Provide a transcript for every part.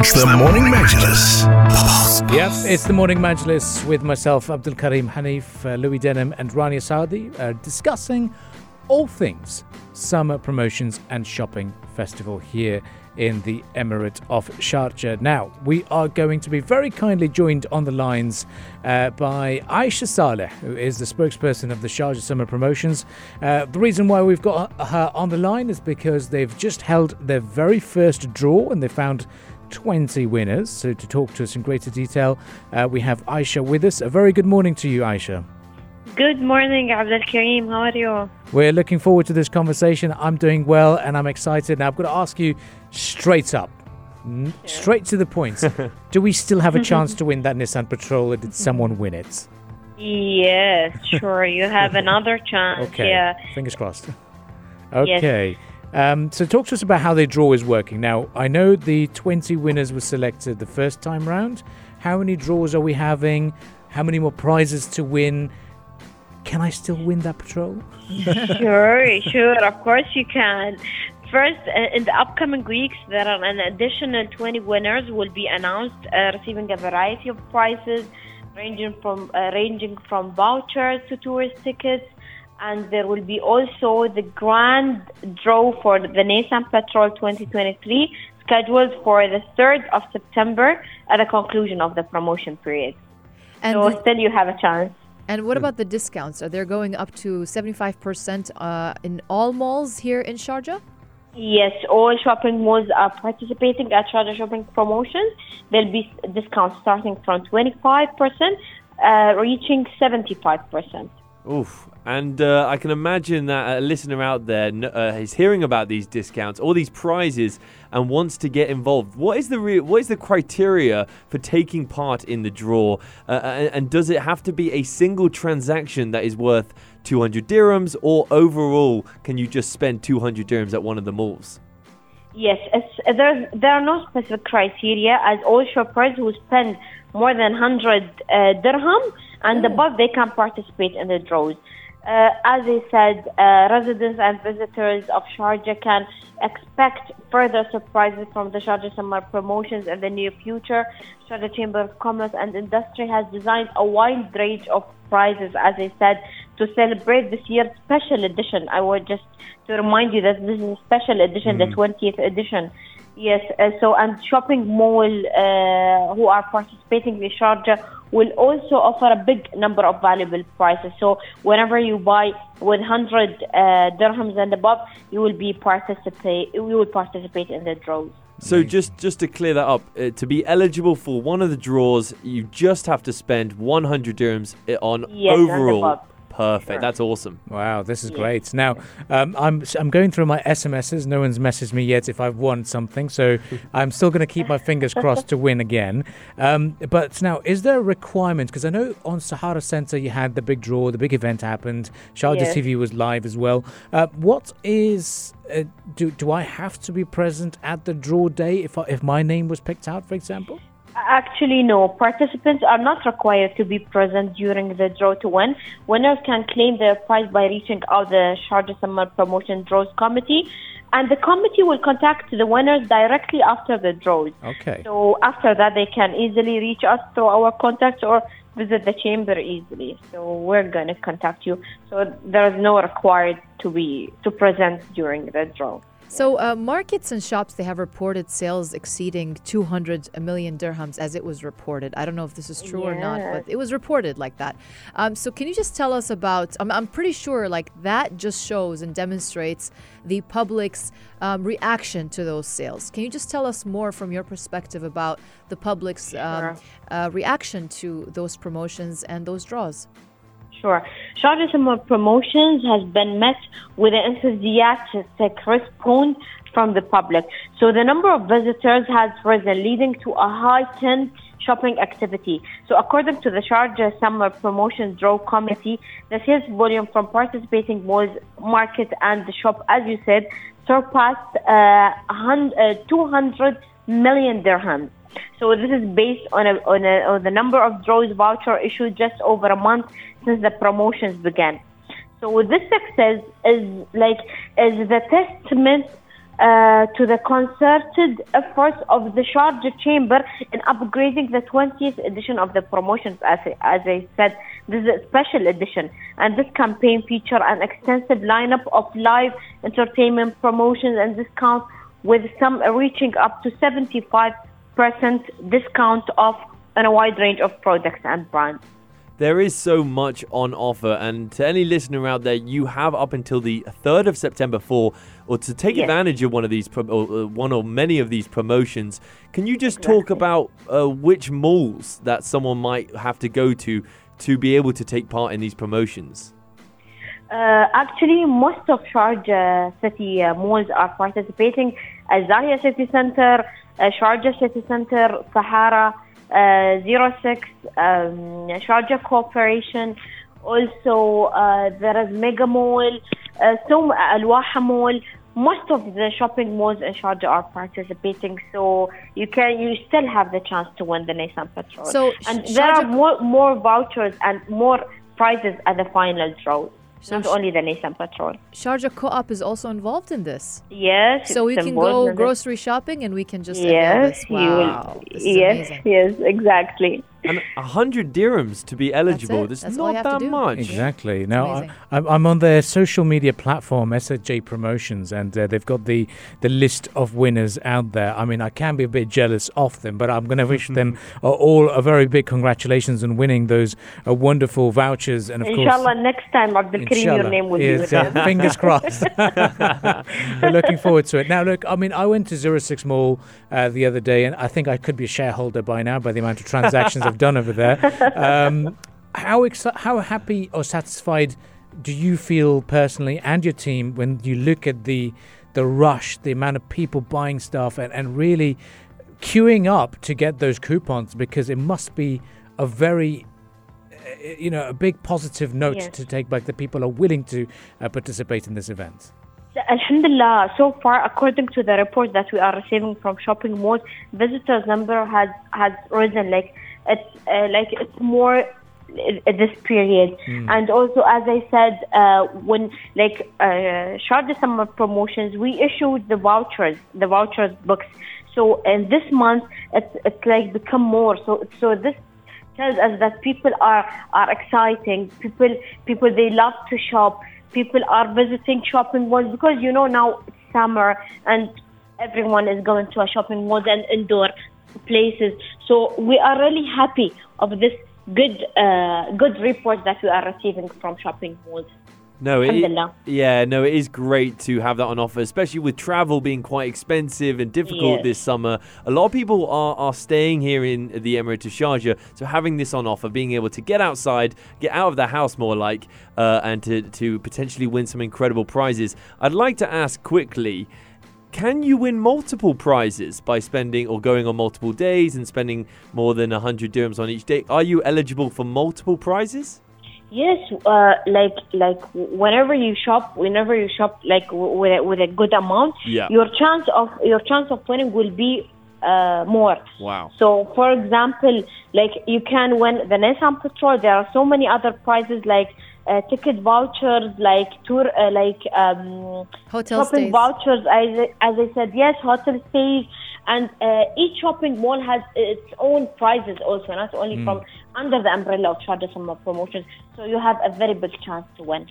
It's the Morning Majlis. Yep, it's the Morning Majlis with myself, Abdul Karim Hanif, uh, Louis Denham, and Rania Saudi uh, discussing all things summer promotions and shopping festival here in the Emirate of Sharjah. Now, we are going to be very kindly joined on the lines uh, by Aisha Saleh, who is the spokesperson of the Sharjah Summer Promotions. Uh, the reason why we've got her on the line is because they've just held their very first draw and they found 20 winners. So, to talk to us in greater detail, uh, we have Aisha with us. A very good morning to you, Aisha. Good morning, Abdul Karim. How are you? We're looking forward to this conversation. I'm doing well and I'm excited. Now, I've got to ask you straight up, n- straight to the point. Do we still have a chance to win that Nissan Patrol or did someone win it? Yes, sure. You have another chance. Okay. Yeah. Fingers crossed. Okay. Um, so, talk to us about how the draw is working. Now, I know the 20 winners were selected the first time round. How many draws are we having? How many more prizes to win? Can I still win that patrol? sure, sure. Of course you can. First, uh, in the upcoming weeks, there are an additional 20 winners will be announced, uh, receiving a variety of prizes, ranging from uh, ranging from vouchers to tourist tickets, and there will be also the grand draw for the Nissan Patrol 2023, scheduled for the 3rd of September at the conclusion of the promotion period. And, so the- still, you have a chance. and what about the discounts? Are they going up to 75% uh, in all malls here in Sharjah? Yes, all shopping malls are participating at Sharjah Shopping Promotions. There'll be discounts starting from 25%, uh, reaching 75%. Oof. And uh, I can imagine that a listener out there uh, is hearing about these discounts, all these prizes, and wants to get involved. What is the re- what is the criteria for taking part in the draw? Uh, and, and does it have to be a single transaction that is worth 200 dirhams, or overall, can you just spend 200 dirhams at one of the malls? Yes, there, there are no specific criteria as all shoppers who spend more than 100 uh, dirham and above, they can participate in the draws. Uh, as I said, uh, residents and visitors of Sharjah can expect further surprises from the Sharjah Summer promotions in the near future. Sharjah Chamber of Commerce and Industry has designed a wide range of prizes, as I said, to celebrate this year's special edition. I would just to remind you that this is a special edition, the 20th edition. Yes, uh, so and shopping mall uh, who are participating in Sharjah will also offer a big number of valuable prizes. So whenever you buy 100 uh, dirhams and above, you will be participate. You will participate in the draws. So just just to clear that up, uh, to be eligible for one of the draws, you just have to spend 100 dirhams on Yes, and overall. Above. Perfect. Sure. That's awesome. Wow, this is Yeah. great. Now, um, I'm I'm going through my SMSs. No one's messaged me yet if I've won something, so I'm still going to keep my fingers crossed to win again. Um, but now, is there a requirement? Because I know on Sahara Centre you had the big draw, the big event happened. Sharjah Yes. TV was live as well. Uh, what is uh, do do I have to be present at the draw day if I, if my name was picked out, for example? Actually, no. Participants are not required to be present during the draw to win. Winners can claim their prize by reaching out the Sharjah Summer Promotion Draws Committee, and the committee will contact the winners directly after the draws. Okay. So after that, they can easily reach us through our contacts or visit the chamber easily. So we're going to contact you. So there is no required to be to present during the draw. So, uh, markets and shops, they have reported sales exceeding 200 million dirhams as it was reported. I don't know if this is true or not, but it was reported like that. Um, so, can you just tell us about? I'm, I'm pretty sure like that just shows and demonstrates the public's um, reaction to those sales. Can you just tell us more from your perspective about the public's um, uh, reaction to those promotions and those draws? Sure. Sharjah Summer Promotions has been met with an enthusiastic response from the public. So the number of visitors has risen, leading to a heightened shopping activity. So according to the Sharjah Summer Promotion Draw Committee, the sales volume from participating malls, market and the shop, as you said, surpassed uh, 100, uh, 200 million dirhams. So this is based on a, on, a, on the number of draws voucher issued just over a month since the promotions began. So this success is like is the testament uh, to the concerted efforts of the Sharjah Chamber in upgrading the 20th edition of the promotions. As, as I said, this is a special edition, and this campaign feature an extensive lineup of live entertainment promotions and discounts, with some reaching up to 75% discount off on a wide range of products and brands. There is so much on offer, and to any listener out there, you have up until the 3rd of September for, or to take Yes. advantage of one of these, pro- or, uh, one or many of these promotions. Can you just talk about uh, which malls that someone might have to go to to be able to take part in these promotions? Uh, actually, most of Sharjah city uh, malls are participating. Uh, Zahia City Center, uh, Sharjah City Center, Sahara, uh, 06, um, Sharjah Corporation. Also, uh, there is Mega Mall, uh, so Al Waha Mall. Most of the shopping malls in Sharjah are participating, so you can you still have the chance to win the Nissan Patrol. So, and there are more more vouchers and more prizes at the final draw. So Not only the Nissan Patrol. Sharjah Co-op is also involved in this. Yes. So we can go grocery shopping and we can just Yes, Wow, will. yes, amazing. yes, exactly. And 100 dirhams to be eligible. it. That's, That's all you not have to that much. Exactly. Now, I, amazing. I'm I'm on their social media platform, SJ Promotions, and uh, they've got the, the list of winners out there. I mean, I can be a bit jealous of them, but I'm going to wish them uh, all a very big congratulations on winning those uh, wonderful vouchers. And of Inshallah, course, next time, Abdul Karim, your name will be Yes, with uh, us. fingers crossed. We're looking forward to it. Now, look, I mean, I went to 06 Mall uh, the other day, and I think I could be a shareholder by now by the amount of transactions I've done over there. Um, how exci- how happy or satisfied do you feel personally and your team when you look at the the rush, the amount of people buying stuff, and, and really queuing up to get those coupons because it must be a very uh, you know a big positive note Yes. to take back that people are willing to uh, participate in this event. Alhamdulillah, so far, according to the report that we are receiving from shopping malls, visitors number has has risen. Like it's uh, like it's more uh, this period, and also as I said, uh, when like uh, Sharjah summer promotions, we issued the vouchers, the vouchers books. So in this month, it's it's like become more. So so this tells us that people are are exciting. People people they love to shop. People are visiting shopping malls because you know now it's summer and everyone is going to a shopping mall and indoor places. So we are really happy of this good uh, good report that we are receiving from shopping malls. No, it, yeah, no, it is great to have that on offer, especially with travel being quite expensive and difficult Yes. this summer. A lot of people are, are staying here in the Emirate of Sharjah, so having this on offer, being able to get outside, get out of the house more like, uh, and to, to potentially win some incredible prizes. I'd like to ask quickly. Can you win multiple prizes by spending or going on multiple days and spending more than 100 dirhams on each day? Are you eligible for multiple prizes? Yes, uh, like like whenever you shop, whenever you shop like w- with a, with a good amount, Yeah. your chance of your chance of winning will be uh, more. Wow. So, for example, like you can win the Nissan Patrol. There are so many other prizes like uh, ticket vouchers, like tour, uh, like um, Hotel shopping stays. vouchers. As I- as I said, yes, hotel stays, and uh, each shopping mall has its own prizes also, not only from under the umbrella of Sharjah Summer Promotions. So you have a very big chance to win.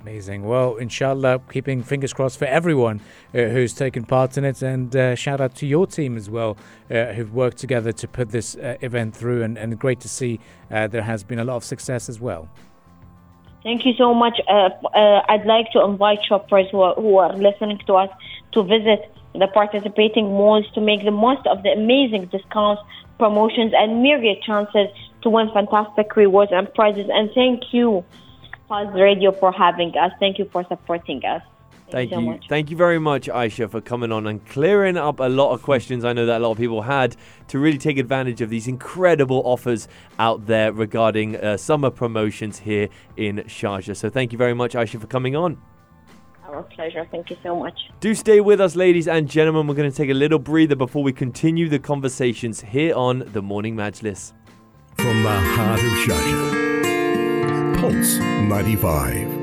Amazing. Well, inshallah, keeping fingers crossed for everyone uh, who's taken part in it. And uh, shout out to your team as well, uh, who've worked together to put this uh, event through. And, and great to see uh, there has been a lot of success as well. Thank you so much. Uh, uh, I'd like to invite shoppers who are, who are listening to us to visit the participating malls to make the most of the amazing discounts, promotions, and myriad chances to win fantastic rewards and prizes. And thank you, Pulse Radio, for having us. Thank you for supporting us. Thank so you. much. Thank you very much, Aisha, for coming on and clearing up a lot of questions I know that a lot of people had to really take advantage of these incredible offers out there regarding uh, summer promotions here in Sharjah. So thank you very much, Aisha, for coming on. Our pleasure. Thank you so much. Do stay with us, ladies and gentlemen. We're going to take a little breather before we continue the conversations here on the Morning Majlis. From the heart of Sharjah. Pulse 95.